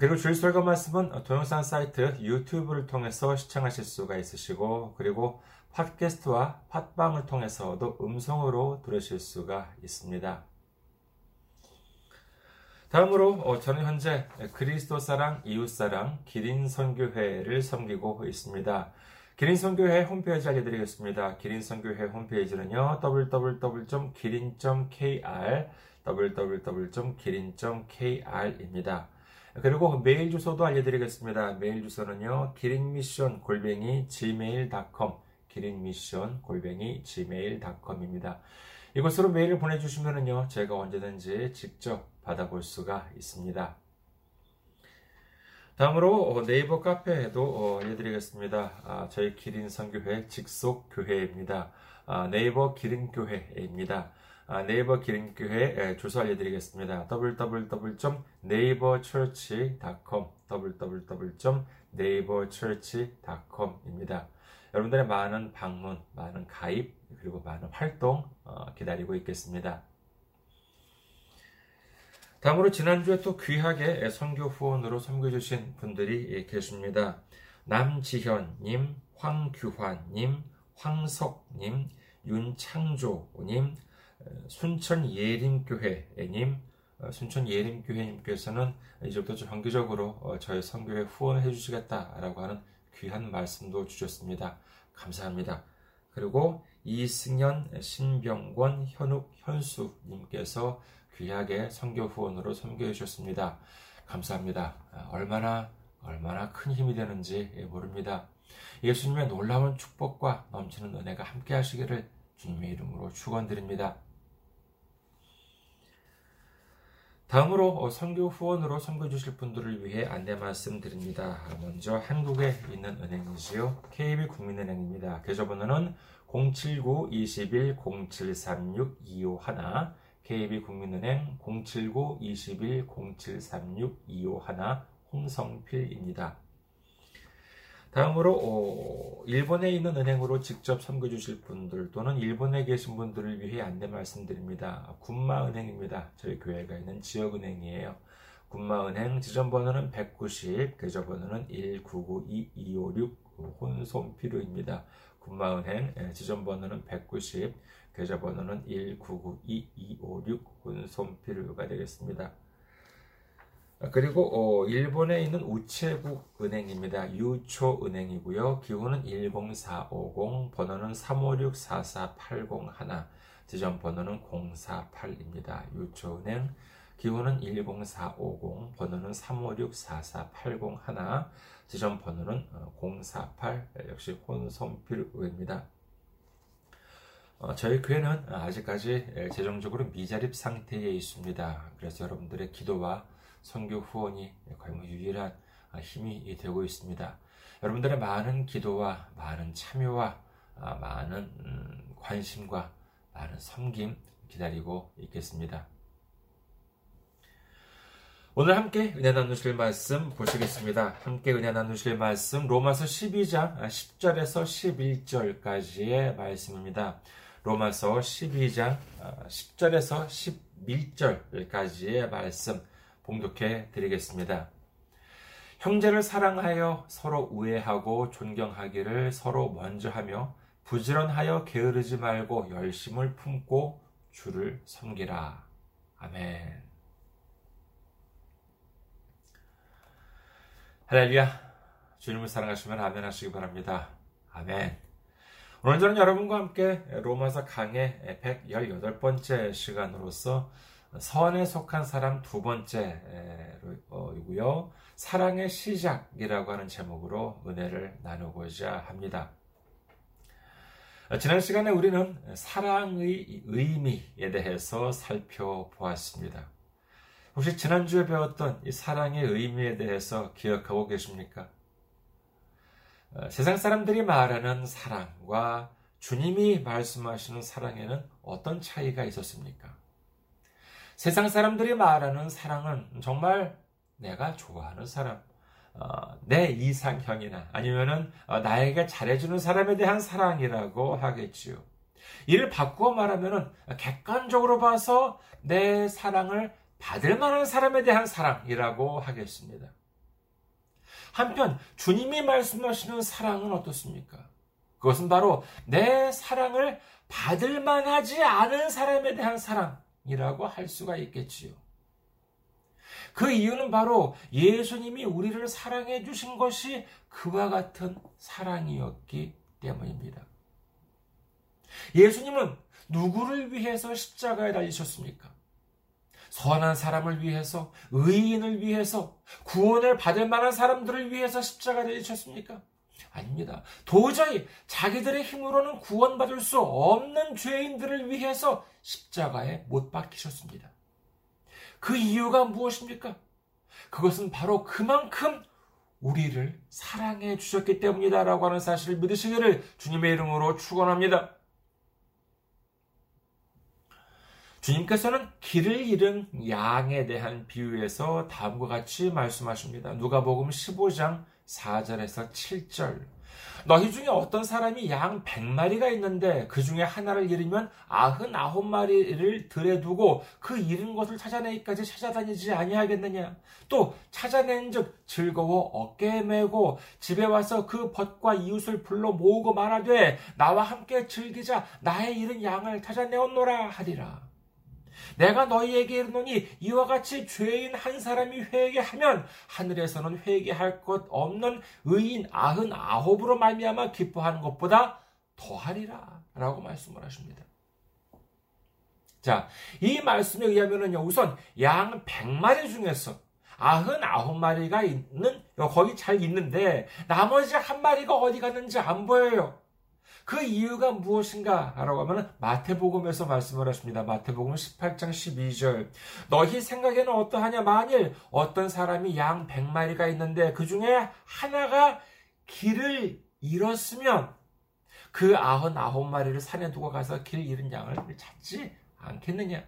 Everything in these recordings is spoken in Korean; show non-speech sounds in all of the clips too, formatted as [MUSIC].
그리고 주일 설교 말씀은 동영상 사이트 유튜브를 통해서 시청하실 수가 있으시고 그리고 팟캐스트와 팟빵을 통해서도 음성으로 들으실 수가 있습니다. 다음으로 어, 저는 현재 그리스도 사랑 이웃 사랑 기린 선교회를 섬기고 있습니다. 기린 선교회 홈페이지 알려드리겠습니다. 기린 선교회 홈페이지는요 www.기린.kr www.기린.kr입니다. 그리고 메일 주소도 알려드리겠습니다. 메일 주소는요, 기린미션 골뱅이 gmail.com, 기린미션 골뱅이 gmail.com입니다. 이곳으로 메일을 보내주시면은요, 제가 언제든지 직접 받아볼 수가 있습니다. 다음으로 네이버 카페에도 알려드리겠습니다. 아, 저희 기린 선교회 직속 교회입니다. 아, 네이버 기린 교회입니다. 아, 네이버 기린교회 주소 알려드리겠습니다. www.neighborchurch.com www.neighborchurch.com입니다. 여러분들의 많은 방문, 많은 가입, 그리고 많은 활동 어, 기다리고 있겠습니다. 다음으로 지난주에 또 귀하게 선교 후원으로 섬겨주신 분들이 계십니다. 남지현님, 황규환님, 황석님, 윤창조님, 순천 예림교회님, 어, 순천 예림교회님께서는 이제부터 정기적으로 어, 저희 선교회 후원을 해주시겠다라고 하는 귀한 말씀도 주셨습니다. 감사합니다. 그리고 이승현, 신병권, 현욱, 현수님께서 귀하게 선교 후원으로 섬겨해 주셨습니다. 감사합니다. 아, 얼마나 얼마나 큰 힘이 되는지 모릅니다. 예수님의 놀라운 축복과 넘치는 은혜가 함께 하시기를 주님의 이름으로 축원드립니다. 다음으로 선교 후원으로 선교 주실 분들을 위해 안내 말씀드립니다. 먼저 한국에 있는 은행이지요. KB 국민은행입니다. 계좌번호는 079-21-0736-251 KB 국민은행 079-21-0736-251 홍성필입니다. 다음으로 어, 일본에 있는 은행으로 직접 섬겨 주실 분들 또는 일본에 계신 분들을 위해 안내 말씀드립니다. 군마은행입니다. 저희 교회가 있는 지역은행이에요. 군마은행 지점번호는 190, 계좌번호는 1992256 혼손 필요입니다. 군마은행 예, 지점번호는 190, 계좌번호는 1992256 혼손 필요가 되겠습니다. 아, 그리고 어, 일본에 있는 우체국 은행입니다. 유초은행이고요. 기호는 10450, 번호는 356-44801, 지점 번호는 048입니다. 유초은행, 기호는 10450, 번호는 356-44801, 지점 번호는 048, 어, 역시 혼성필입니다. 어, 저희 교회는 아직까지 재정적으로 미자립 상태에 있습니다. 그래서 여러분들의 기도와 선교 후원이 거의 뭐 유일한 힘이 되고 있습니다. 여러분들의 많은 기도와 많은 참여와 아, 많은 음, 관심과 많은 섬김 기다리고 있겠습니다. 오늘 함께 은혜 나누실 말씀 보시겠습니다. 함께 은혜 나누실 말씀 로마서 12장 10절에서 11절까지의 말씀입니다. 로마서 12장 10절에서 11절까지의 말씀 봉독해 드리겠습니다. 형제를 사랑하여 서로 우애하고 존경하기를 서로 먼저 하며 부지런하여 게으르지 말고 열심을 품고 주를 섬기라. 아멘. 할렐루야. 주님을 사랑하시면 아멘 하시기 바랍니다. 아멘. 오늘 저는 여러분과 함께 로마서 강의 118번째 시간으로서 선에 속한 사람 두 번째이고요. 사랑의 시작이라고 하는 제목으로 은혜를 나누고자 합니다. 지난 시간에 우리는 사랑의 의미에 대해서 살펴보았습니다. 혹시 지난주에 배웠던 이 사랑의 의미에 대해서 기억하고 계십니까? 어, 세상 사람들이 말하는 사랑과 주님이 말씀하시는 사랑에는 어떤 차이가 있었습니까? 세상 사람들이 말하는 사랑은 정말 내가 좋아하는 사람, 어, 내 이상형이나 아니면은 어, 나에게 잘해주는 사람에 대한 사랑이라고 하겠지요. 이를 바꾸어 말하면은 객관적으로 봐서 내 사랑을 받을 만한 사람에 대한 사랑이라고 하겠습니다. 한편 주님이 말씀하시는 사랑은 어떻습니까? 그것은 바로 내 사랑을 받을 만하지 않은 사람에 대한 사랑 이라고 할 수가 있겠지요. 그 이유는 바로 예수님이 우리를 사랑해 주신 것이 그와 같은 사랑이었기 때문입니다. 예수님은 누구를 위해서 십자가에 달리셨습니까? 선한 사람을 위해서, 의인을 위해서, 구원을 받을 만한 사람들을 위해서 십자가에 달리셨습니까? 아닙니다. 도저히 자기들의 힘으로는 구원받을 수 없는 죄인들을 위해서 십자가에 못 박히셨습니다. 그 이유가 무엇입니까? 그것은 바로 그만큼 우리를 사랑해 주셨기 때문이다라고 하는 사실을 믿으시기를 주님의 이름으로 축원합니다. 주님께서는 길을 잃은 양에 대한 비유에서 다음과 같이 말씀하십니다. 누가복음 15장 4절에서 7절. 너희 중에 어떤 사람이 양 100마리가 있는데 그 중에 하나를 잃으면 99마리를 들에 두고 그 잃은 것을 찾아내기까지 찾아다니지 아니하겠느냐? 또 찾아낸 즉 즐거워 어깨에 메고 집에 와서 그 벗과 이웃을 불러 모으고 말하되 나와 함께 즐기자 나의 잃은 양을 찾아내었노라 하리라. 내가 너희에게 이르노니 이와 같이 죄인 한 사람이 회개하면 하늘에서는 회개할 것 없는 의인 아흔 아홉으로 말미암아 기뻐하는 것보다 더하리라라고 말씀을 하십니다. 자, 이 말씀에 의하면은요, 우선 양 100마리 중에서 아흔 아홉 마리가 있는 거기 잘 있는데 나머지 한 마리가 어디 갔는지 안 보여요. 그 이유가 무엇인가? 라고 하면 마태복음에서 말씀을 하십니다. 마태복음 18장 12절. 너희 생각에는 어떠하냐? 만일 어떤 사람이 양 100마리가 있는데 그 중에 하나가 길을 잃었으면 그 99마리를 산에 두고 가서 길 잃은 양을 찾지 않겠느냐?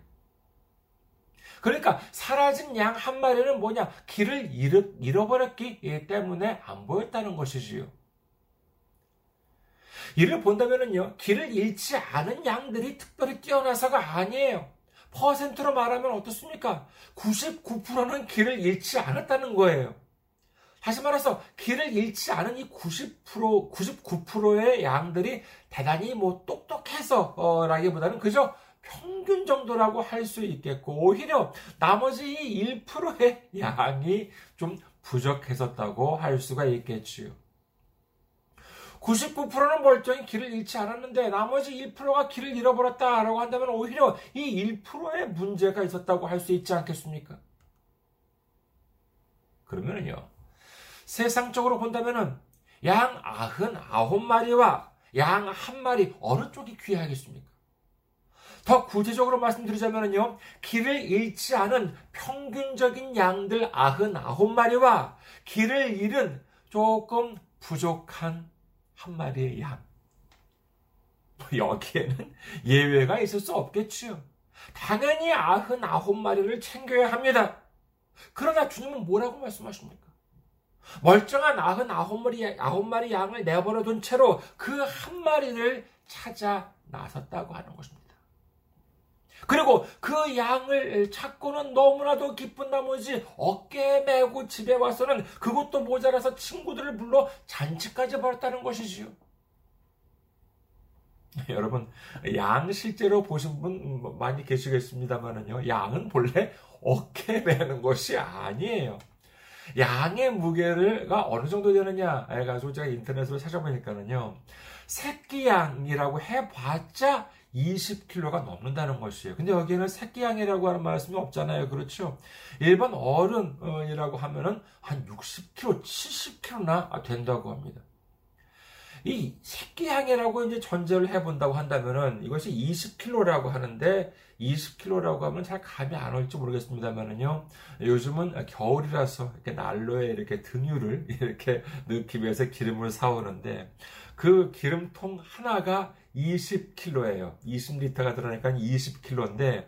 그러니까 사라진 양 한 마리는 뭐냐? 길을 잃어버렸기 때문에 안 보였다는 것이지요. 이를 본다면요, 길을 잃지 않은 양들이 특별히 뛰어나서가 아니에요. 퍼센트로 말하면 어떻습니까? 99%는 길을 잃지 않았다는 거예요. 다시 말해서 길을 잃지 않은 이 90%, 99%의 양들이 대단히 뭐 똑똑해서라기보다는 그저 평균 정도라고 할 수 있겠고 오히려 나머지 1%의 양이 좀 부족했었다고 할 수가 있겠지요. 99%는 멀쩡히 길을 잃지 않았는데 나머지 1%가 길을 잃어버렸다라고 한다면 오히려 이 1%의 문제가 있었다고 할 수 있지 않겠습니까? 그러면은요. 세상적으로 본다면은 양 99마리와 양 한 마리 어느 쪽이 귀하겠습니까? 더 구체적으로 말씀드리자면요. 길을 잃지 않은 평균적인 양들 99마리와 길을 잃은 조금 부족한 한 마리의 양. 뭐 여기에는 [LAUGHS] 예외가 있을 수 없겠지요. 당연히 아흔 아홉 마리를 챙겨야 합니다. 그러나 주님은 뭐라고 말씀하십니까? 멀쩡한 아흔 아홉 마리, 아홉 마리 양을 내버려 둔 채로 그 한 마리를 찾아 나섰다고 하는 것입니다. 그리고 그 양을 찾고는 너무나도 기쁜 나머지 어깨에 메고 집에 와서는 그것도 모자라서 친구들을 불러 잔치까지 벌였다는 것이지요. [LAUGHS] 여러분, 양 실제로 보신 분 많이 계시겠습니다만은요, 양은 본래 어깨에 매는 것이 아니에요. 양의 무게가 어느 정도 되느냐 해가지고 제가 인터넷으로 찾아보니까는요, 새끼 양이라고 해봤자 20kg가 넘는다는 것이에요. 근데 여기에는 새끼양이라고 하는 말씀이 없잖아요. 그렇죠? 일반 어른이라고 하면은 한 60kg, 70kg나 된다고 합니다. 이 새끼양이라고 이제 전제를 해본다고 한다면은 이것이 20kg라고 하는데 20kg라고 하면 잘 감이 안 올지 모르겠습니다만은요. 요즘은 겨울이라서 이렇게 난로에 이렇게 등유를 [LAUGHS] 이렇게 넣기 위해서 기름을 사오는데 그 기름통 하나가 20kg예요. 20리터가 들어가니까 20kg인데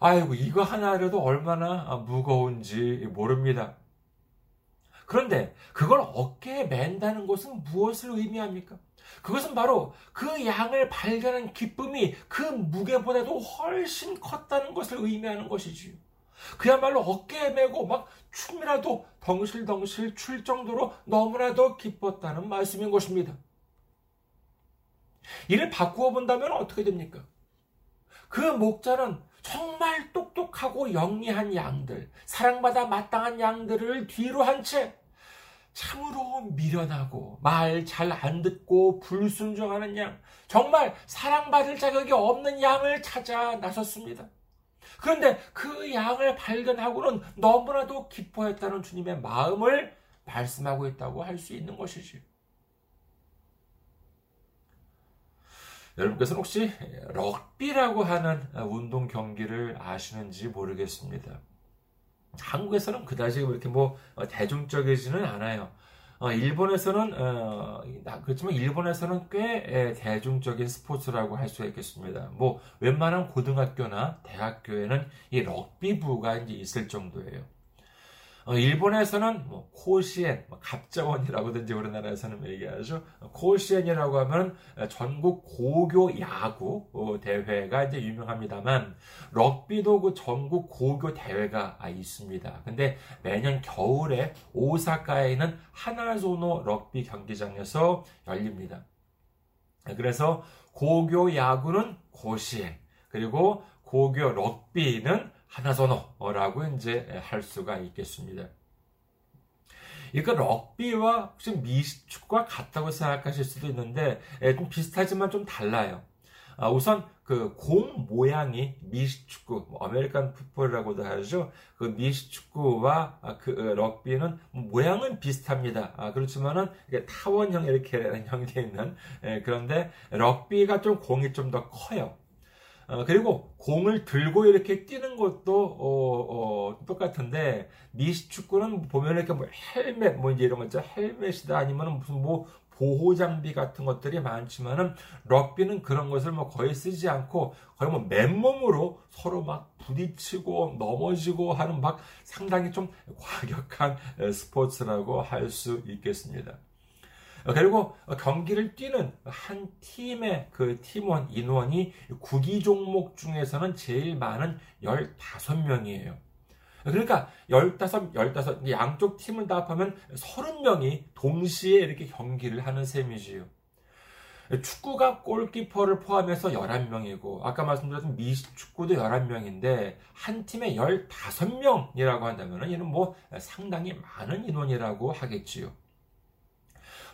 아이고 이거 하나라도 얼마나 무거운지 모릅니다. 그런데 그걸 어깨에 맨다는 것은 무엇을 의미합니까? 그것은 바로 그 양을 발견한 기쁨이 그 무게보다도 훨씬 컸다는 것을 의미하는 것이지요. 그야말로 어깨에 메고 막 춤이라도 덩실덩실 출 정도로 너무나도 기뻤다는 말씀인 것입니다. 이를 바꾸어 본다면 어떻게 됩니까? 그 목자는 정말 똑똑하고 영리한 양들, 사랑받아 마땅한 양들을 뒤로 한 채 참으로 미련하고 말 잘 안 듣고 불순종하는 양, 정말 사랑받을 자격이 없는 양을 찾아 나섰습니다. 그런데 그 양을 발견하고는 너무나도 기뻐했다는 주님의 마음을 말씀하고 있다고 할 수 있는 것이지. 여러분께서는 혹시 럭비라고 하는 운동 경기를 아시는지 모르겠습니다. 한국에서는 그다지 그렇게 뭐 어, 대중적이지는 않아요. 어, 일본에서는 어, 그렇지만 일본에서는 꽤 대중적인 스포츠라고 할 수 있겠습니다. 뭐 웬만한 고등학교나 대학교에는 이 럭비부가 이제 있을 정도예요. 어, 일본에서는 뭐 코시엔, 뭐 갑자원이라고든지 우리나라에서는 얘기하죠. 코시엔이라고 하면 전국 고교 야구 어, 대회가 이제 유명합니다만 럭비도 그 전국 고교 대회가 있습니다. 근데 매년 겨울에 오사카에 있는 하나소노 럭비 경기장에서 열립니다. 그래서 고교 야구는 고시엔, 그리고 고교 럭비는 하나선호라고 이제 할 수가 있겠습니다. 이거 럭비와 혹시 미식축구가 같다고 생각하실 수도 있는데 예, 좀 비슷하지만 좀 달라요. 아, 우선 그 공 모양이 미식축구, 뭐 American football이라고도 하죠. 그 미식축구와 아, 그 어, 럭비는 모양은 비슷합니다. 아, 그렇지만은 타원형 이렇게 [LAUGHS] 형태 있는 예, 그런데 럭비가 좀 공이 좀 더 커요. 어, 그리고 공을 들고 이렇게 뛰는 것도 어, 어, 똑같은데 미식 축구는 보면 이렇게 뭐 헬멧 뭐 이제 이런 거 있죠 헬멧이다 아니면 무슨 뭐 보호 장비 같은 것들이 많지만은 럭비는 그런 것을 뭐 거의 쓰지 않고 거의 뭐 맨몸으로 서로 막 부딪히고 넘어지고 하는 막 상당히 좀 과격한 스포츠라고 할 수 있겠습니다. 그리고 경기를 뛰는 한 팀의 그 팀원 인원이 구기 종목 중에서는 제일 많은 15명이에요. 그러니까 15, 15, 양쪽 팀을 다 합하면 30명이 동시에 이렇게 경기를 하는 셈이지요. 축구가 골키퍼를 포함해서 11명이고, 아까 말씀드렸던 미축구도 11명인데, 한 팀에 15명이라고 한다면, 이는 뭐 상당히 많은 인원이라고 하겠지요.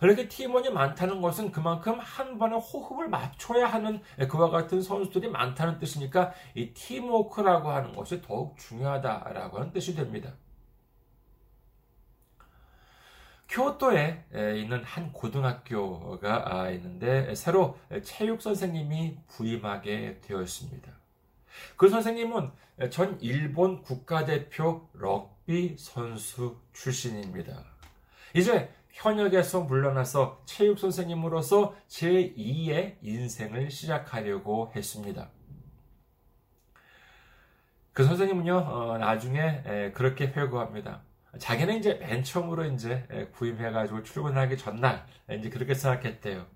그렇게 팀원이 많다는 것은 그만큼 한 번에 호흡을 맞춰야 하는 그와 같은 선수들이 많다는 뜻이니까 이 팀워크라고 하는 것이 더욱 중요하다라고 하는 뜻이 됩니다. 교토에 있는 한 고등학교가 아, 있는데 새로 체육 선생님이 부임하게 되었습니다. 그 선생님은 전 일본 국가대표 럭비 선수 출신입니다. 이제 현역에서 물러나서 체육 선생님으로서 제2의 인생을 시작하려고 했습니다. 그 선생님은요, 어, 나중에 에, 그렇게 회고합니다. 자기는 이제 맨 처음으로 이제 구임해가지고 출근하기 전날 이제 그렇게 생각했대요.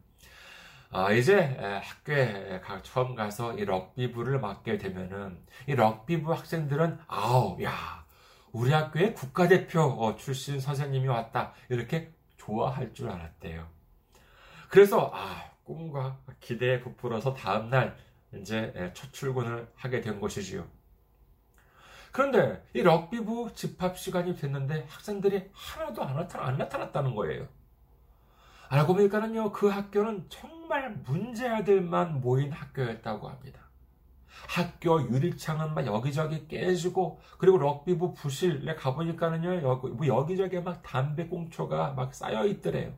아, 이제 학교에 처음 가서 이 럭비부를 맡게 되면은 이 럭비부 학생들은 아우, 야, 우리 학교에 국가대표 어, 출신 선생님이 왔다. 이렇게 좋아할 줄 알았대요. 그래서 아, 꿈과 기대에 부풀어서 다음날 이제 첫 출근을 하게 된 것이지요. 그런데 이 럭비부 집합 시간이 됐는데 학생들이 하나도 안, 나타나, 안 나타났다는 거예요. 알고 보니까는요, 그 학교는 정말 문제아들만 모인 학교였다고 합니다. 학교 유리창은 막 여기저기 깨지고 그리고 럭비부 부실에 가보니까는요 여기, 뭐 여기저기 막 담배 꽁초가 막 쌓여 있더래요.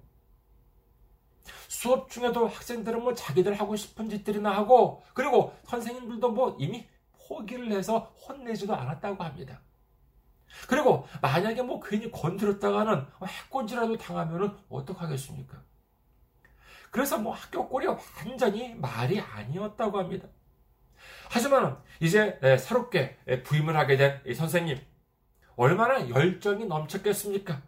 수업 중에도 학생들은 뭐 자기들 하고 싶은 짓들이나 하고 그리고 선생님들도 뭐 이미 포기를 해서 혼내지도 않았다고 합니다. 그리고 만약에 뭐 괜히 건드렸다가는 해코지라도 당하면은 어떡하겠습니까? 그래서 뭐 학교 꼴이 완전히 말이 아니었다고 합니다. 하지만 이제 새롭게 부임을 하게 된이 선생님 얼마나 열정이 넘쳤겠습니까?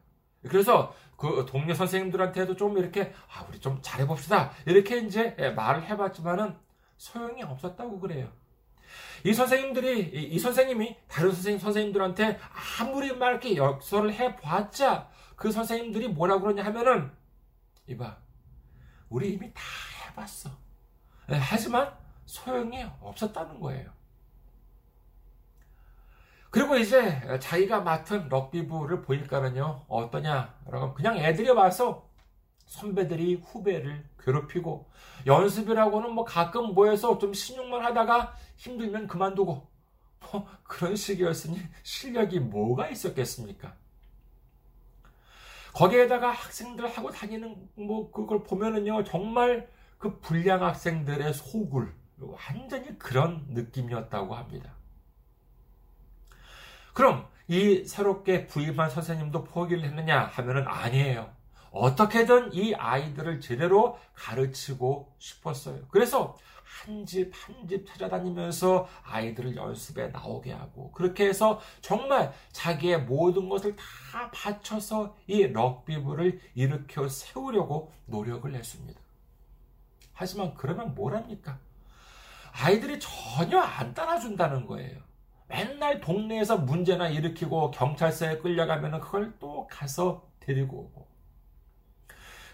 그래서 그 동료 선생님들한테도 좀 이렇게 아 우리 좀 잘해봅시다 이렇게 이제 말을 해봤지만은 소용이 없었다고 그래요. 이 선생님들이 이, 이 선생님이 다른 선생님 선생님들한테 아무리 막 이렇게 역설을 해봤자 그 선생님들이 뭐라 그러냐 하면은 이봐 우리 이미 다 해봤어. 하지만 소용이 없었다는 거예요. 그리고 이제 자기가 맡은 럭비부를 보니까는요, 어떠냐? 그냥 애들이 와서 선배들이 후배를 괴롭히고, 연습이라고는 뭐 가끔 모여서 좀 신용만 하다가 힘들면 그만두고, 뭐 그런 식이었으니 실력이 뭐가 있었겠습니까? 거기에다가 학생들 하고 다니는 뭐 그걸 보면은요, 정말 그 불량 학생들의 속을 완전히 그런 느낌이었다고 합니다. 그럼 이 새롭게 부임한 선생님도 포기를 했느냐 하면은 아니에요. 어떻게든 이 아이들을 제대로 가르치고 싶었어요. 그래서 한 집 한 집 찾아다니면서 아이들을 연습에 나오게 하고 그렇게 해서 정말 자기의 모든 것을 다 바쳐서 이 럭비부를 일으켜 세우려고 노력을 했습니다. 하지만 그러면 뭐랍니까? 아이들이 전혀 안 따라준다는 거예요. 맨날 동네에서 문제나 일으키고 경찰서에 끌려가면 그걸 또 가서 데리고 오고.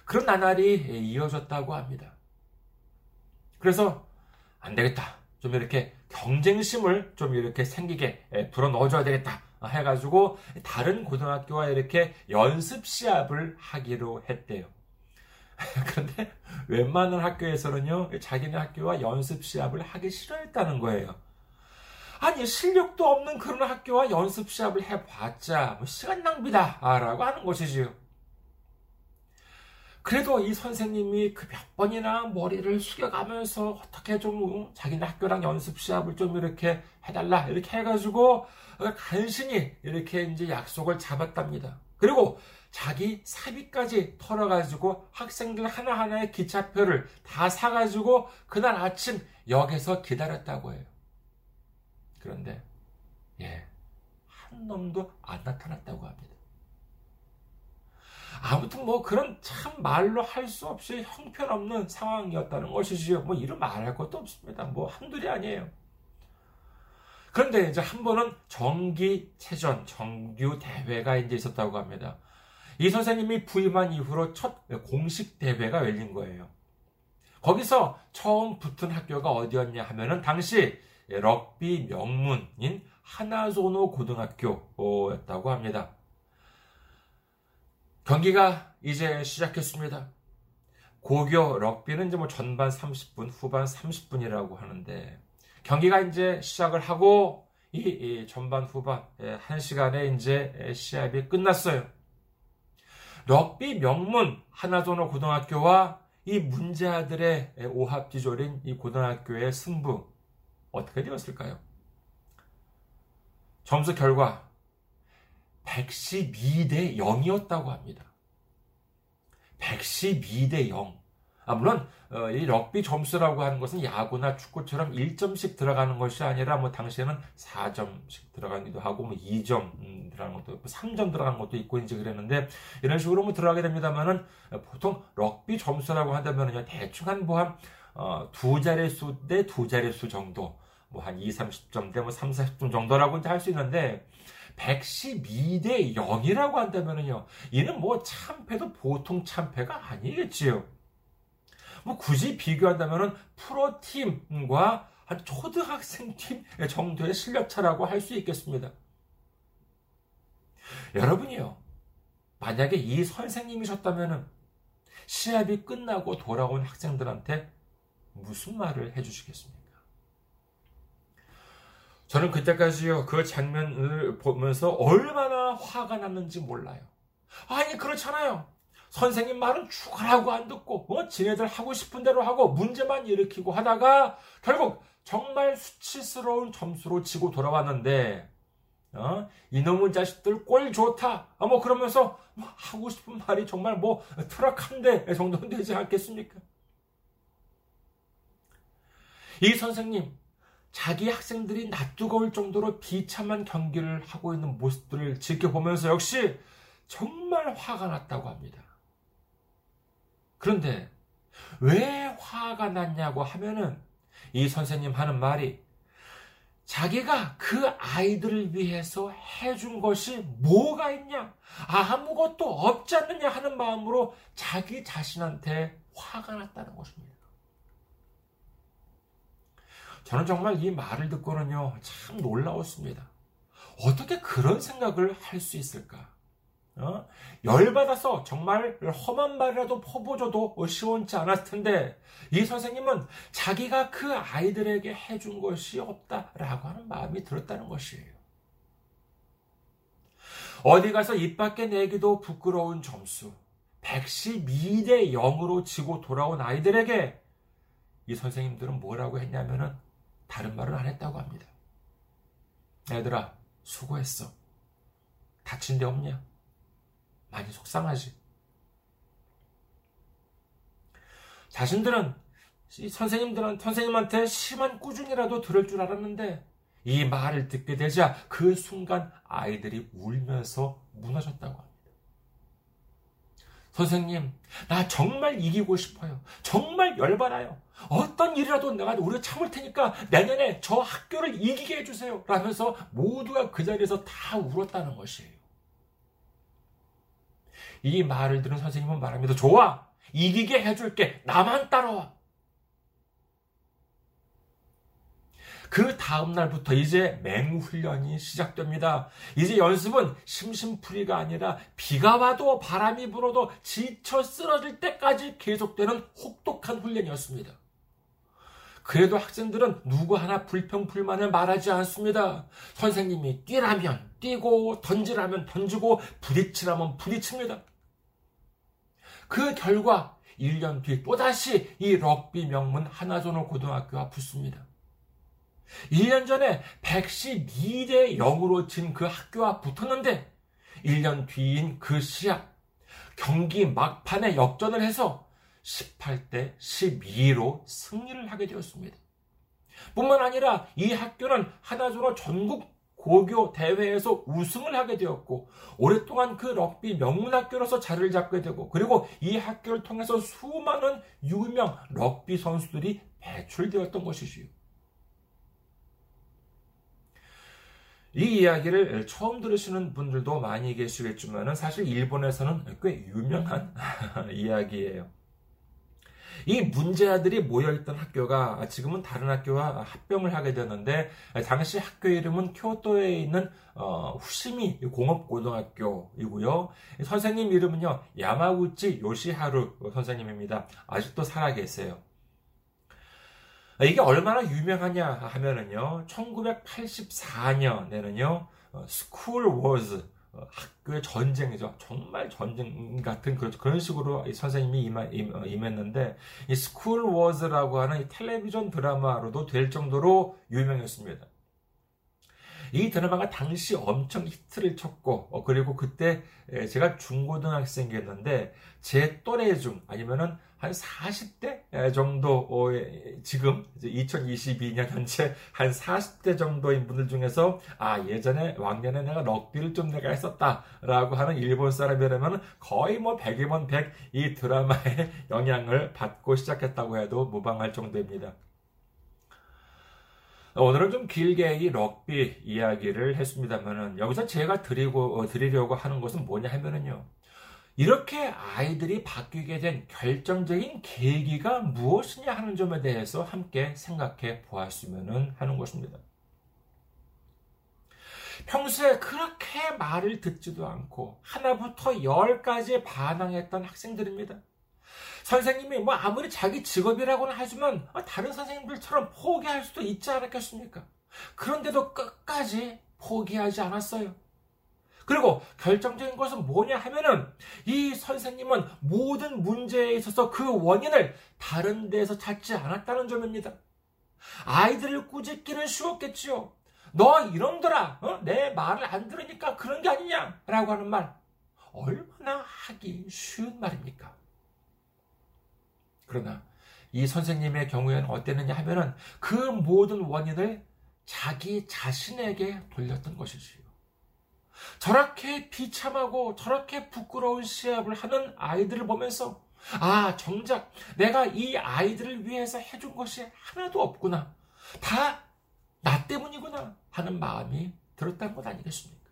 그런 나날이 이어졌다고 합니다. 그래서 안 되겠다. 좀 이렇게 경쟁심을 좀 이렇게 생기게 불어 넣어줘야 되겠다. 해가지고 다른 고등학교와 이렇게 연습 시합을 하기로 했대요. [LAUGHS] 그런데 웬만한 학교에서는요, 자기네 학교와 연습 시합을 하기 싫어했다는 거예요. 아니 실력도 없는 그런 학교와 연습 시합을 해봤자 뭐 시간 낭비다 라고 하는 것이지요. 그래도 이 선생님이 그 몇 번이나 머리를 숙여가면서 어떻게 좀 자기네 학교랑 연습 시합을 좀 이렇게 해달라 이렇게 해가지고 간신히 이렇게 이제 약속을 잡았답니다. 그리고 자기 사비까지 털어가지고 학생들 하나하나의 기차표를 다 사가지고 그날 아침 역에서 기다렸다고 해요. 그런데 예, 한 놈도 안 나타났다고 합니다. 아무튼 뭐 그런 참 말로 할 수 없이 형편없는 상황이었다는 것이지요. 뭐 이런 말할 것도 없습니다. 뭐 한둘이 아니에요. 그런데 이제 한 번은 정기 체전, 정규 대회가 이제 있었다고 합니다. 이 선생님이 부임한 이후로 첫 공식 대회가 열린 거예요. 거기서 처음 붙은 학교가 어디였냐 하면은 당시 예, 럭비 명문인 하나소노 고등학교였다고 합니다. 경기가 이제 시작했습니다. 고교 럭비는 이제 뭐 전반 30분, 후반 30분이라고 하는데 경기가 이제 시작을 하고 이, 이 전반 후반 1시간에 예, 이제 시합이 끝났어요. 럭비 명문 하나소노 고등학교와 이 문제아들의 오합지졸인 이 고등학교의 승부 어떻게 되었을까요? 점수 결과 112대 0이었다고 합니다. 112대 0. 아, 물론 어, 이 럭비 점수라고 하는 것은 야구나 축구처럼 1점씩 들어가는 것이 아니라 뭐 당시에는 4점씩 들어가기도 하고 뭐 2점 음, 들어가는 것도 있고 3점 들어가는 것도 있고 이제 그랬는데 이런 식으로 뭐 들어가게 됩니다만은 보통 럭비 점수라고 한다면은요 대충 한 뭐한 어, 두 자릿수 대 두 자릿수 정도 뭐 한 2, 30점 대 뭐 3, 40점 정도라고 이제 할 수 있는데 112대 0이라고 한다면은요 이는 뭐 참패도 보통 참패가 아니겠지요. 뭐 굳이 비교한다면 프로팀과 한 초등학생 팀 정도의 실력차라고 할 수 있겠습니다. 여러분이요. 만약에 이 선생님이셨다면 시합이 끝나고 돌아온 학생들한테 무슨 말을 해주시겠습니까? 저는 그때까지요, 그 장면을 보면서 얼마나 화가 났는지 몰라요. 아니, 그렇잖아요. 선생님 말은 죽으라고 안 듣고 어? 지네들 하고 싶은 대로 하고 문제만 일으키고 하다가 결국 정말 수치스러운 점수로 지고 돌아왔는데 어? 이놈의 자식들 꼴 좋다. 아, 뭐 그러면서 뭐 하고 싶은 말이 정말 뭐 트럭 한대 정도는 되지 않겠습니까? 이 선생님 자기 학생들이 낯뜨거울 정도로 비참한 경기를 하고 있는 모습들을 지켜보면서 역시 정말 화가 났다고 합니다. 그런데 왜 화가 났냐고 하면은 이 선생님 하는 말이 자기가 그 아이들을 위해서 해준 것이 뭐가 있냐? 아무것도 없지 않느냐 하는 마음으로 자기 자신한테 화가 났다는 것입니다. 저는 정말 이 말을 듣고는요, 참 놀라웠습니다. 어떻게 그런 생각을 할 수 있을까? 어? 열받아서 정말 험한 말이라도 퍼부어줘도 시원치 않았을 텐데 이 선생님은 자기가 그 아이들에게 해준 것이 없다라고 하는 마음이 들었다는 것이에요. 어디 가서 입 밖에 내기도 부끄러운 점수 112대 0으로 지고 돌아온 아이들에게 이 선생님들은 뭐라고 했냐면은 다른 말을 안 했다고 합니다. 애들아 수고했어. 다친 데 없냐? 많이 속상하지. 자신들은 선생님들은 선생님한테 심한 꾸중이라도 들을 줄 알았는데 이 말을 듣게 되자 그 순간 아이들이 울면서 무너졌다고 합니다. 선생님, 나 정말 이기고 싶어요. 정말 열받아요. 어떤 일이라도 내가 우리가 참을 테니까 내년에 저 학교를 이기게 해주세요. 라면서 모두가 그 자리에서 다 울었다는 것이에요. 이 말을 들은 선생님은 말합니다. 좋아! 이기게 해줄게! 나만 따라와! 그 다음날부터 이제 맹훈련이 시작됩니다. 이제 연습은 심심풀이가 아니라 비가 와도 바람이 불어도 지쳐 쓰러질 때까지 계속되는 혹독한 훈련이었습니다. 그래도 학생들은 누구 하나 불평불만을 말하지 않습니다. 선생님이 뛰라면 뛰고 던지라면 던지고 부딪히라면 부딪힙니다. 그 결과 1년 뒤 또다시 이 럭비 명문 하나전호 고등학교와 붙습니다. 1년 전에 112대 0으로 진 그 학교와 붙었는데 1년 뒤인 그 시합 경기 막판에 역전을 해서 18대 12로 승리를 하게 되었습니다. 뿐만 아니라 이 학교는 하나전호 전국 고교 대회에서 우승을 하게 되었고 오랫동안 그 럭비 명문 학교로서 자리를 잡게 되고 그리고 이 학교를 통해서 수많은 유명 럭비 선수들이 배출되었던 것이지요. 이 이야기를 처음 들으시는 분들도 많이 계시겠지만 사실 일본에서는 꽤 유명한 [LAUGHS] 이야기예요. 이 문제아들이 모여있던 학교가 지금은 다른 학교와 합병을 하게 되었는데 당시 학교 이름은 교토에 있는 어, 후시미 공업고등학교이고요. 선생님 이름은요 야마구치 요시하루 선생님입니다. 아직도 살아계세요. 이게 얼마나 유명하냐 하면은요 1984년에는요 School Wars 어, 학교의 전쟁이죠. 정말 전쟁 같은 그런 식으로 선생님이 임했는데 이 School Wars라고 하는 이 텔레비전 드라마로도 될 정도로 유명했습니다. 이 드라마가 당시 엄청 히트를 쳤고 어, 그리고 그때 제가 중고등학생이었는데 제 또래 중 아니면은 한 40대 정도 어, 지금 2022년 현재 한 40대 정도인 분들 중에서 아 예전에 왕년에 내가 럭비를 좀 내가 했었다라고 하는 일본 사람이라면 거의 뭐 100이면 100 이 드라마의 [LAUGHS] 영향을 받고 시작했다고 해도 무방할 정도입니다. 오늘은 좀 길게 이 럭비 이야기를 했습니다만은 여기서 제가 드리고 어, 드리려고 하는 것은 뭐냐 하면은요. 이렇게 아이들이 바뀌게 된 결정적인 계기가 무엇이냐 하는 점에 대해서 함께 생각해 보았으면 하는 것입니다. 평소에 그렇게 말을 듣지도 않고 하나부터 열까지 반항했던 학생들입니다. 선생님이 뭐 아무리 자기 직업이라고는 하지만 다른 선생님들처럼 포기할 수도 있지 않았겠습니까? 그런데도 끝까지 포기하지 않았어요. 그리고 결정적인 것은 뭐냐 하면은 이 선생님은 모든 문제에 있어서 그 원인을 다른 데에서 찾지 않았다는 점입니다. 아이들을 꾸짖기는 쉬웠겠지요. 너 이놈들아, 어? 내 말을 안 들으니까 그런 게 아니냐? 라고 하는 말. 얼마나 하기 쉬운 말입니까? 그러나 이 선생님의 경우에는 어땠느냐 하면은 그 모든 원인을 자기 자신에게 돌렸던 것이지요. 저렇게 비참하고 저렇게 부끄러운 시합을 하는 아이들을 보면서 아, 정작 내가 이 아이들을 위해서 해준 것이 하나도 없구나. 다 나 때문이구나 하는 마음이 들었다는 것 아니겠습니까?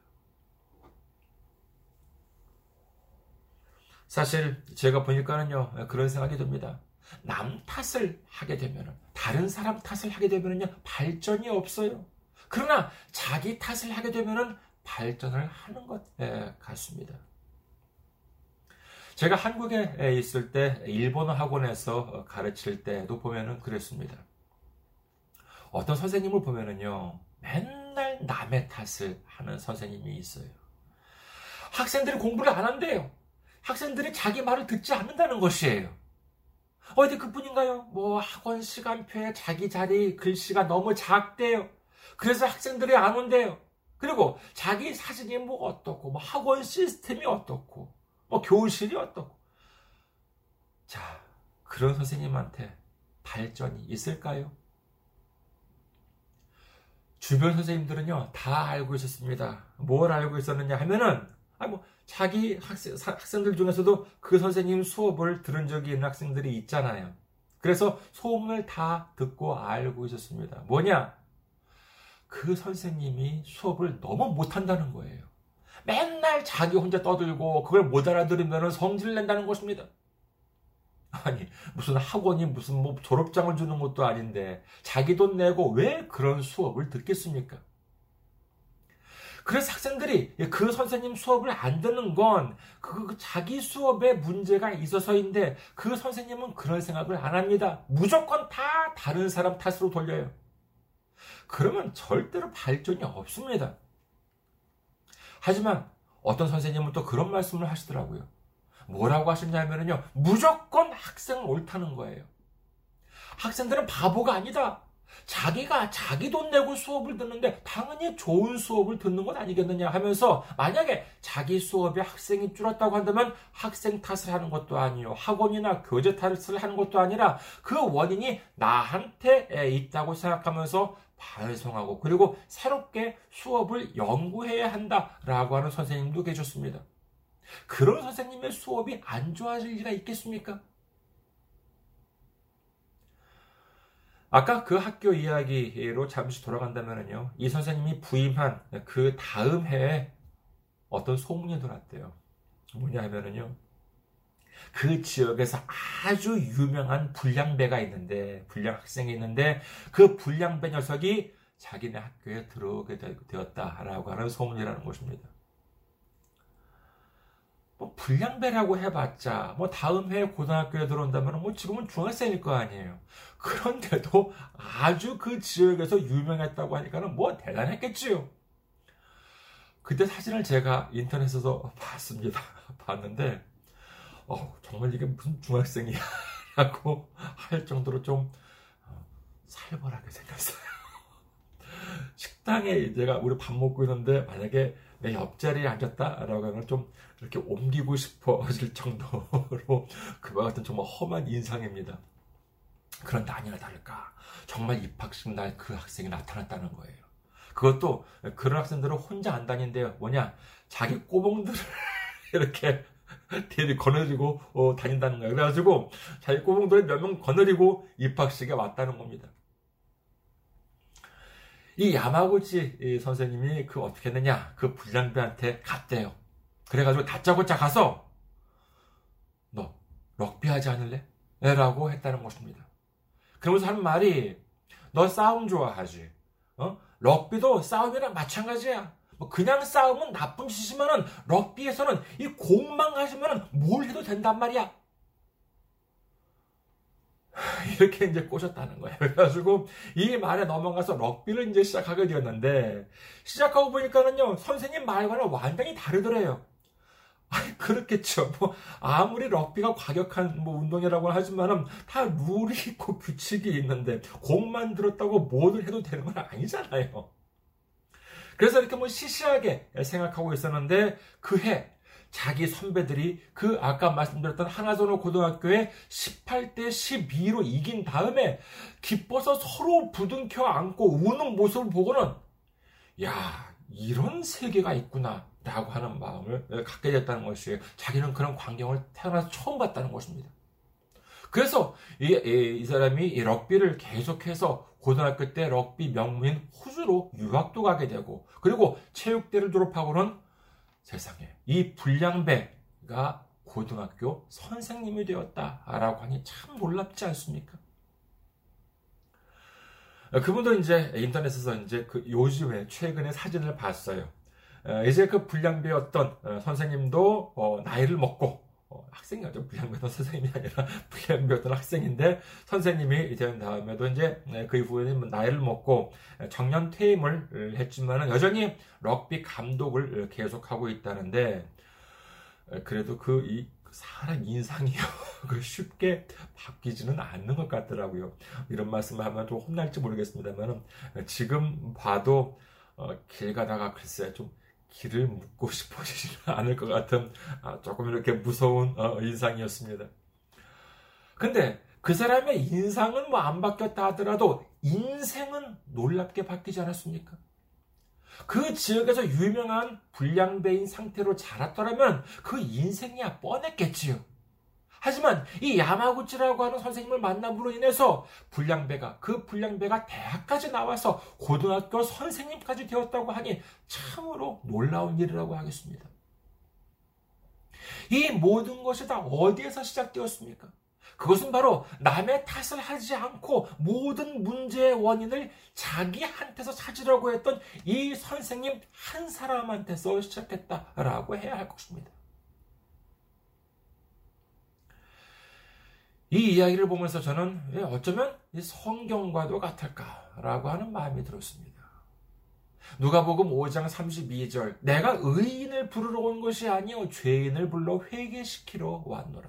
사실 제가 보니까는요 그런 생각이 듭니다. 남 탓을 하게 되면 다른 사람 탓을 하게 되면요 발전이 없어요. 그러나 자기 탓을 하게 되면 발전을 하는 것 같습니다. 제가 한국에 있을 때 일본어 학원에서 가르칠 때도 보면은 그랬습니다. 어떤 선생님을 보면은요, 맨날 남의 탓을 하는 선생님이 있어요. 학생들이 공부를 안 한대요. 학생들이 자기 말을 듣지 않는다는 것이에요. 어디 그뿐인가요? 뭐 학원 시간표에 자기 자리 글씨가 너무 작대요. 그래서 학생들이 안 온대요. 그리고 자기 사진이 뭐 어떻고, 뭐 학원 시스템이 어떻고, 뭐 교실이 어떻고. 자, 그런 선생님한테 발전이 있을까요? 주변 선생님들은요, 다 알고 있었습니다. 뭘 알고 있었느냐 하면은, 아, 뭐, 자기 학생, 학생들 중에서도 그 선생님 수업을 들은 적이 있는 학생들이 있잖아요. 그래서 소문을 다 듣고 알고 있었습니다. 뭐냐? 그 선생님이 수업을 너무 못한다는 거예요. 맨날 자기 혼자 떠들고 그걸 못 알아들으면 성질을 낸다는 것입니다. 아니, 무슨 학원이 무슨 뭐 졸업장을 주는 것도 아닌데 자기 돈 내고 왜 그런 수업을 듣겠습니까? 그래서 학생들이 그 선생님 수업을 안 듣는 건 그 자기 수업에 문제가 있어서인데 그 선생님은 그런 생각을 안 합니다. 무조건 다 다른 사람 탓으로 돌려요. 그러면 절대로 발전이 없습니다. 하지만 어떤 선생님은 또 그런 말씀을 하시더라고요. 뭐라고 하셨냐면요. 무조건 학생은 옳다는 거예요. 학생들은 바보가 아니다. 자기가 자기 돈 내고 수업을 듣는데 당연히 좋은 수업을 듣는 것 아니겠느냐 하면서 만약에 자기 수업에 학생이 줄었다고 한다면 학생 탓을 하는 것도 아니요. 학원이나 교재 탓을 하는 것도 아니라 그 원인이 나한테 있다고 생각하면서 반성하고 그리고 새롭게 수업을 연구해야 한다라고 하는 선생님도 계셨습니다. 그런 선생님의 수업이 안 좋아질 리가 있겠습니까? 아까 그 학교 이야기로 잠시 돌아간다면요. 이 선생님이 부임한 그 다음 해에 어떤 소문이 돌았대요. 뭐냐 하면은요. 그 지역에서 아주 유명한 불량배가 있는데, 불량 학생이 있는데, 그 불량배 녀석이 자기네 학교에 들어오게 되었다라고 하는 소문이라는 것입니다. 뭐 불량배라고 해봤자 뭐 다음 해에 고등학교에 들어온다면 뭐 지금은 중학생일 거 아니에요. 그런데도 아주 그 지역에서 유명했다고 하니까는 뭐 대단했겠지요. 그때 사진을 제가 인터넷에서 봤습니다. [LAUGHS] 봤는데 어, 정말 이게 무슨 중학생이야 [LAUGHS] 라고 할 정도로 좀 어, 살벌하게 생겼어요. [LAUGHS] 식당에 제가 우리 밥 먹고 있는데 만약에 내 옆자리에 앉았다라고 하면 좀 이렇게 옮기고 싶어질 정도로 [LAUGHS] 그와 같은 정말 험한 인상입니다. 그런데 아니나 다를까 정말 입학식 날 그 학생이 나타났다는 거예요. 그것도 그런 학생들은 혼자 안 다닌대요. 뭐냐 자기 꼬봉들을 [LAUGHS] 이렇게 대리 거느리고 어, 다닌다는 거예요. 그래가지고 자기 꼬봉들을 몇 명 거느리고 입학식에 왔다는 겁니다. 이 야마구치 선생님이 그 어떻게 했느냐 그 불량배한테 갔대요. 그래가지고 다짜고짜 가서 너 럭비 하지 않을래? 라고 했다는 것입니다. 그러면서 하는 말이 너 싸움 좋아하지? 어? 럭비도 싸움이랑 마찬가지야. 뭐 그냥 싸움은 나쁜 짓이지만은 럭비에서는 이 공만 가지면은 뭘 해도 된단 말이야. [LAUGHS] 이렇게 이제 꼬셨다는 거예요. 그래가지고 이 말에 넘어가서 럭비를 이제 시작하게 되었는데 시작하고 보니까는요 선생님 말과는 완전히 다르더래요. 아니 그렇겠죠. 뭐 아무리 럭비가 과격한 뭐 운동이라고 하지만은 다 룰이 있고 규칙이 있는데 공만 들었다고 뭐든 해도 되는 건 아니잖아요. 그래서 이렇게 뭐 시시하게 생각하고 있었는데 그해 자기 선배들이 그 아까 말씀드렸던 하나전호 고등학교에 18대 12로 이긴 다음에 기뻐서 서로 부둥켜 안고 우는 모습을 보고는 야 이런 세계가 있구나 라고 하는 마음을 갖게 됐다는 것이에요. 자기는 그런 광경을 태어나서 처음 봤다는 것입니다. 그래서 이, 이, 이 사람이 이 럭비를 계속해서 고등학교 때 럭비 명문인 호주로 유학도 가게 되고 그리고 체육대를 졸업하고는 세상에 이 불량배가 고등학교 선생님이 되었다라고 하니 참 놀랍지 않습니까? 그분도 이제 인터넷에서 이제 그 요즘에 최근에 사진을 봤어요. 어, 이제 그 불량배였던 어, 선생님도 어, 나이를 먹고 학생이죠. 불량배였던 선생님이 아니라 [LAUGHS] 불량배였던 학생인데 선생님이 된 다음에도 이제 네, 그 이후에는 뭐 나이를 먹고 정년 퇴임을 했지만 여전히 럭비 감독을 계속하고 있다는데 그래도 그 이 사람 인상이요. [LAUGHS] 그 쉽게 바뀌지는 않는 것 같더라고요. 이런 말씀을 하면 좀 혼날지 모르겠습니다만 지금 봐도 길 가다가 글쎄 좀 길을 묻고 싶어지지는 [LAUGHS] 않을 것 같은 아, 조금 이렇게 무서운 어, 인상이었습니다. 근데 그 사람의 인상은 뭐 안 바뀌었다 하더라도 인생은 놀랍게 바뀌지 않았습니까? 그 지역에서 유명한 불량배인 상태로 자랐더라면 그 인생이야 뻔했겠지요. 하지만 이 야마구치라고 하는 선생님을 만남으로 인해서 불량배가 그 불량배가 대학까지 나와서 고등학교 선생님까지 되었다고 하니 참으로 놀라운 일이라고 하겠습니다. 이 모든 것이 다 어디에서 시작되었습니까? 그것은 바로 남의 탓을 하지 않고 모든 문제의 원인을 자기한테서 찾으려고 했던 이 선생님 한 사람한테서 시작했다라고 해야 할 것입니다. 이 이야기를 보면서 저는 어쩌면 성경과도 같을까라고 하는 마음이 들었습니다. 누가복음 5장 32절 내가 의인을 부르러 온 것이 아니요 죄인을 불러 회개시키러 왔노라.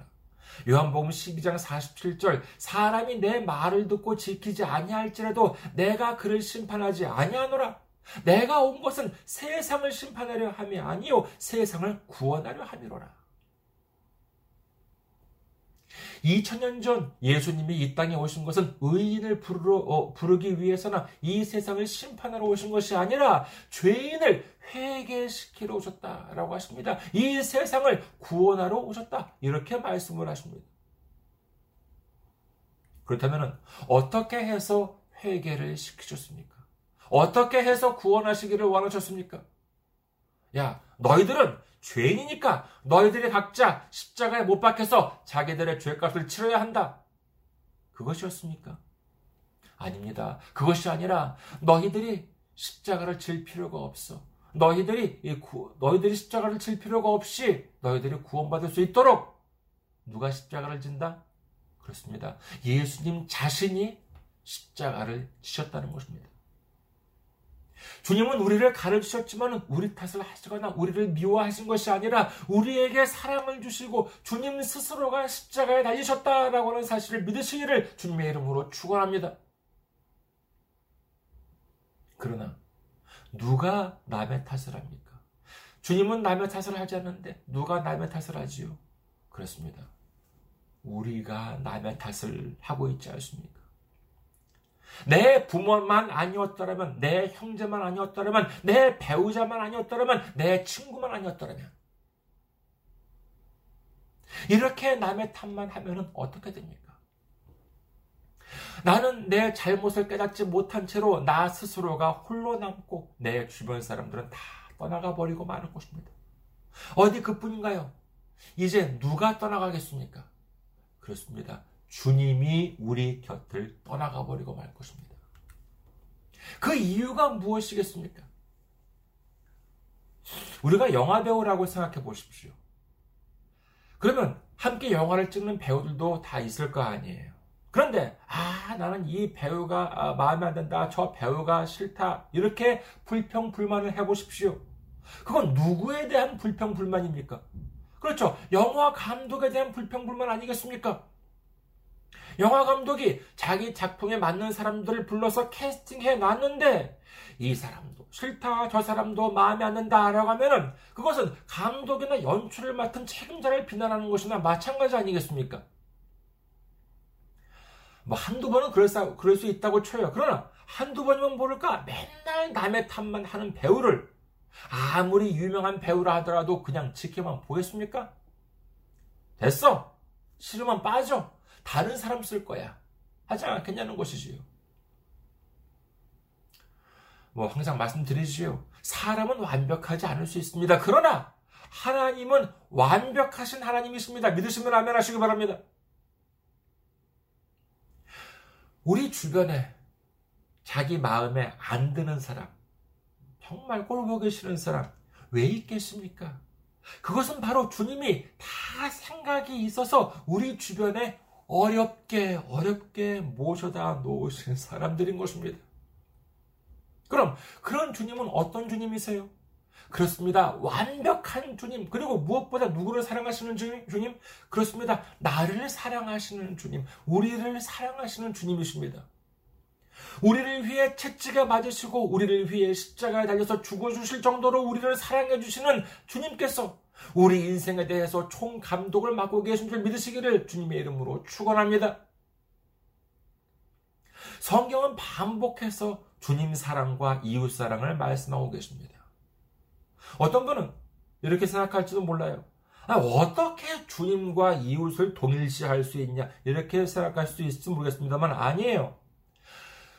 요한복음 12장 47절 사람이 내 말을 듣고 지키지 아니할지라도 내가 그를 심판하지 아니하노라. 내가 온 것은 세상을 심판하려 함이 아니요 세상을 구원하려 함이로라. 2000년 전 예수님이 이 땅에 오신 것은 의인을 부르러, 어, 부르기 위해서나 이 세상을 심판하러 오신 것이 아니라 죄인을 회개시키러 오셨다라고 하십니다. 이 세상을 구원하러 오셨다. 이렇게 말씀을 하십니다. 그렇다면 어떻게 해서 회개를 시키셨습니까? 어떻게 해서 구원하시기를 원하셨습니까? 야, 너희들은 죄인이니까 너희들이 각자 십자가에 못 박혀서 자기들의 죄값을 치러야 한다. 그것이었습니까? 아닙니다. 그것이 아니라 너희들이 십자가를 질 필요가 없어. 너희들이 구, 너희들이 십자가를 칠 필요가 없이 너희들이 구원받을 수 있도록 누가 십자가를 진다? 그렇습니다. 예수님 자신이 십자가를 지셨다는 것입니다. 주님은 우리를 가르치셨지만 우리 탓을 하시거나 우리를 미워하신 것이 아니라 우리에게 사랑을 주시고 주님 스스로가 십자가에 달리셨다라고 하는 사실을 믿으시기를 주님의 이름으로 축원합니다. 그러나 누가 남의 탓을 합니까? 주님은 남의 탓을 하지 않는데 누가 남의 탓을 하지요? 그렇습니다. 우리가 남의 탓을 하고 있지 않습니까? 내 부모만 아니었더라면, 내 형제만 아니었더라면, 내 배우자만 아니었더라면, 내 친구만 아니었더라면. 이렇게 남의 탓만 하면 어떻게 됩니까? 나는 내 잘못을 깨닫지 못한 채로 나 스스로가 홀로 남고 내 주변 사람들은 다 떠나가 버리고 마는 것입니다. 어디 그뿐인가요? 이제 누가 떠나가겠습니까? 그렇습니다. 주님이 우리 곁을 떠나가 버리고 말 것입니다. 그 이유가 무엇이겠습니까? 우리가 영화 배우라고 생각해 보십시오. 그러면 함께 영화를 찍는 배우들도 다 있을 거 아니에요. 그런데 아 나는 이 배우가 아, 마음에 안 든다 저 배우가 싫다 이렇게 불평 불만을 해 보십시오 그건 누구에 대한 불평 불만입니까 그렇죠 영화 감독에 대한 불평 불만 아니겠습니까 영화 감독이 자기 작품에 맞는 사람들을 불러서 캐스팅해 놨는데 이 사람도 싫다 저 사람도 마음에 안 든다라고 하면은 그것은 감독이나 연출을 맡은 책임자를 비난하는 것이나 마찬가지 아니겠습니까? 뭐 한두 번은 그럴 수, 그럴 수 있다고 쳐요. 그러나 한두 번이면 모를까 맨날 남의 탓만 하는 배우를 아무리 유명한 배우라 하더라도 그냥 지켜만 보겠습니까? 됐어. 싫으면 빠져. 다른 사람 쓸 거야. 하지 않겠냐는 것이지요. 뭐 항상 말씀드리지요. 사람은 완벽하지 않을 수 있습니다. 그러나 하나님은 완벽하신 하나님이십니다. 믿으시면 아멘 하시기 바랍니다. 우리 주변에 자기 마음에 안 드는 사람, 정말 꼴 보기 싫은 사람, 왜 있겠습니까? 그것은 바로 주님이 다 생각이 있어서 우리 주변에 어렵게, 어렵게 모셔다 놓으신 사람들인 것입니다. 그럼 그런 주님은 어떤 주님이세요? 그렇습니다. 완벽한 주님, 그리고 무엇보다 누구를 사랑하시는 주님? 그렇습니다. 나를 사랑하시는 주님, 우리를 사랑하시는 주님이십니다. 우리를 위해 채찍에 맞으시고 우리를 위해 십자가에 달려서 죽어주실 정도로 우리를 사랑해 주시는 주님께서 우리 인생에 대해서 총 감독을 맡고 계신 줄 믿으시기를 주님의 이름으로 축원합니다. 성경은 반복해서 주님 사랑과 이웃 사랑을 말씀하고 계십니다. 어떤 분은 이렇게 생각할지도 몰라요. 아, 어떻게 주님과 이웃을 동일시할 수 있냐 이렇게 생각할 수 있을지 모르겠습니다만 아니에요.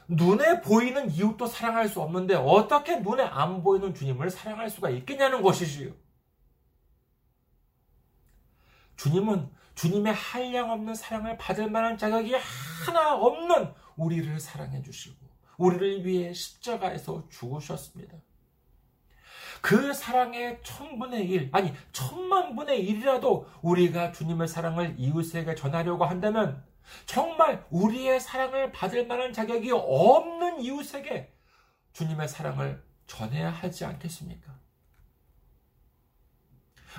눈에 보이는 이웃도 사랑할 수 없는데 어떻게 눈에 안 보이는 주님을 사랑할 수가 있겠냐는 것이지요. 주님은 주님의 한량 없는 사랑을 받을 만한 자격이 하나 없는 우리를 사랑해 주시고 우리를 위해 십자가에서 죽으셨습니다. 그 사랑의 천분의 일, 아니 천만분의 일이라도 우리가 주님의 사랑을 이웃에게 전하려고 한다면 정말 우리의 사랑을 받을 만한 자격이 없는 이웃에게 주님의 사랑을 전해야 하지 않겠습니까?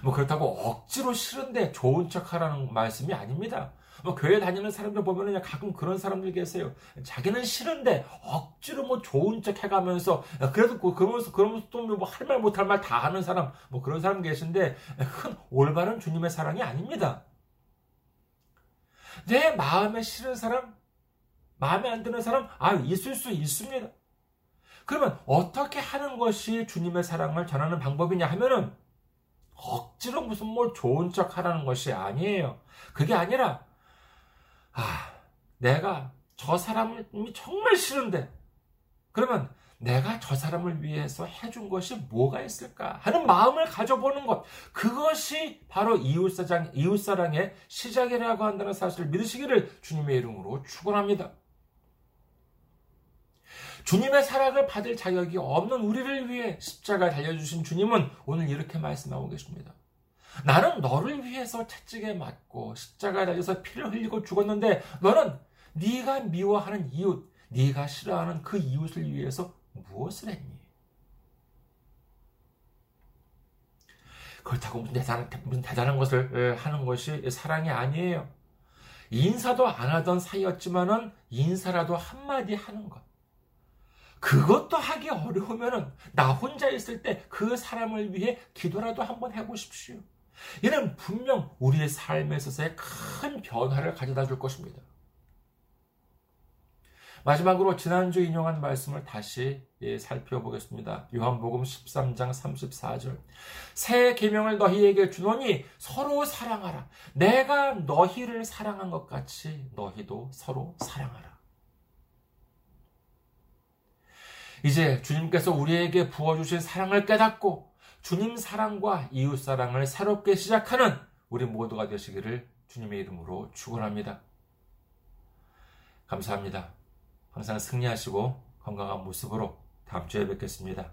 뭐 그렇다고 억지로 싫은데 좋은 척 하라는 말씀이 아닙니다. 뭐 교회 다니는 사람들 보면은 가끔 그런 사람들 계세요. 자기는 싫은데 억지로 뭐 좋은 척 해가면서 그래도 그, 그러면서 그러면서 또 뭐 할 말 못할 말 다 하는 사람 뭐 그런 사람 계신데 그건 올바른 주님의 사랑이 아닙니다. 내 마음에 싫은 사람, 마음에 안 드는 사람 아 있을 수 있습니다. 그러면 어떻게 하는 것이 주님의 사랑을 전하는 방법이냐 하면은 억지로 무슨 뭘 좋은 척 하라는 것이 아니에요. 그게 아니라 아, 내가 저 사람이 정말 싫은데, 그러면 내가 저 사람을 위해서 해준 것이 뭐가 있을까 하는 마음을 가져보는 것. 그것이 바로 이웃사랑, 이웃사랑의 시작이라고 한다는 사실을 믿으시기를 주님의 이름으로 축원합니다. 주님의 사랑을 받을 자격이 없는 우리를 위해 십자가 달려주신 주님은 오늘 이렇게 말씀하고 계십니다. 나는 너를 위해서 채찍에 맞고 십자가에 달려서 피를 흘리고 죽었는데 너는 네가 미워하는 이웃, 네가 싫어하는 그 이웃을 위해서 무엇을 했니? 그렇다고 무슨 대단한, 무슨 대단한 것을 하는 것이 사랑이 아니에요. 인사도 안 하던 사이였지만은 인사라도 한마디 하는 것. 그것도 하기 어려우면은 나 혼자 있을 때 그 사람을 위해 기도라도 한번 해보십시오. 이는 분명 우리의 삶에 있어서의 큰 변화를 가져다 줄 것입니다. 마지막으로 지난주 인용한 말씀을 다시 예, 살펴보겠습니다. 요한복음 13장 34절. 새 계명을 너희에게 주노니 서로 사랑하라. 내가 너희를 사랑한 것 같이 너희도 서로 사랑하라. 이제 주님께서 우리에게 부어주신 사랑을 깨닫고 주님 사랑과 이웃 사랑을 새롭게 시작하는 우리 모두가 되시기를 주님의 이름으로 축원합니다. 감사합니다. 항상 승리하시고 건강한 모습으로 다음 주에 뵙겠습니다.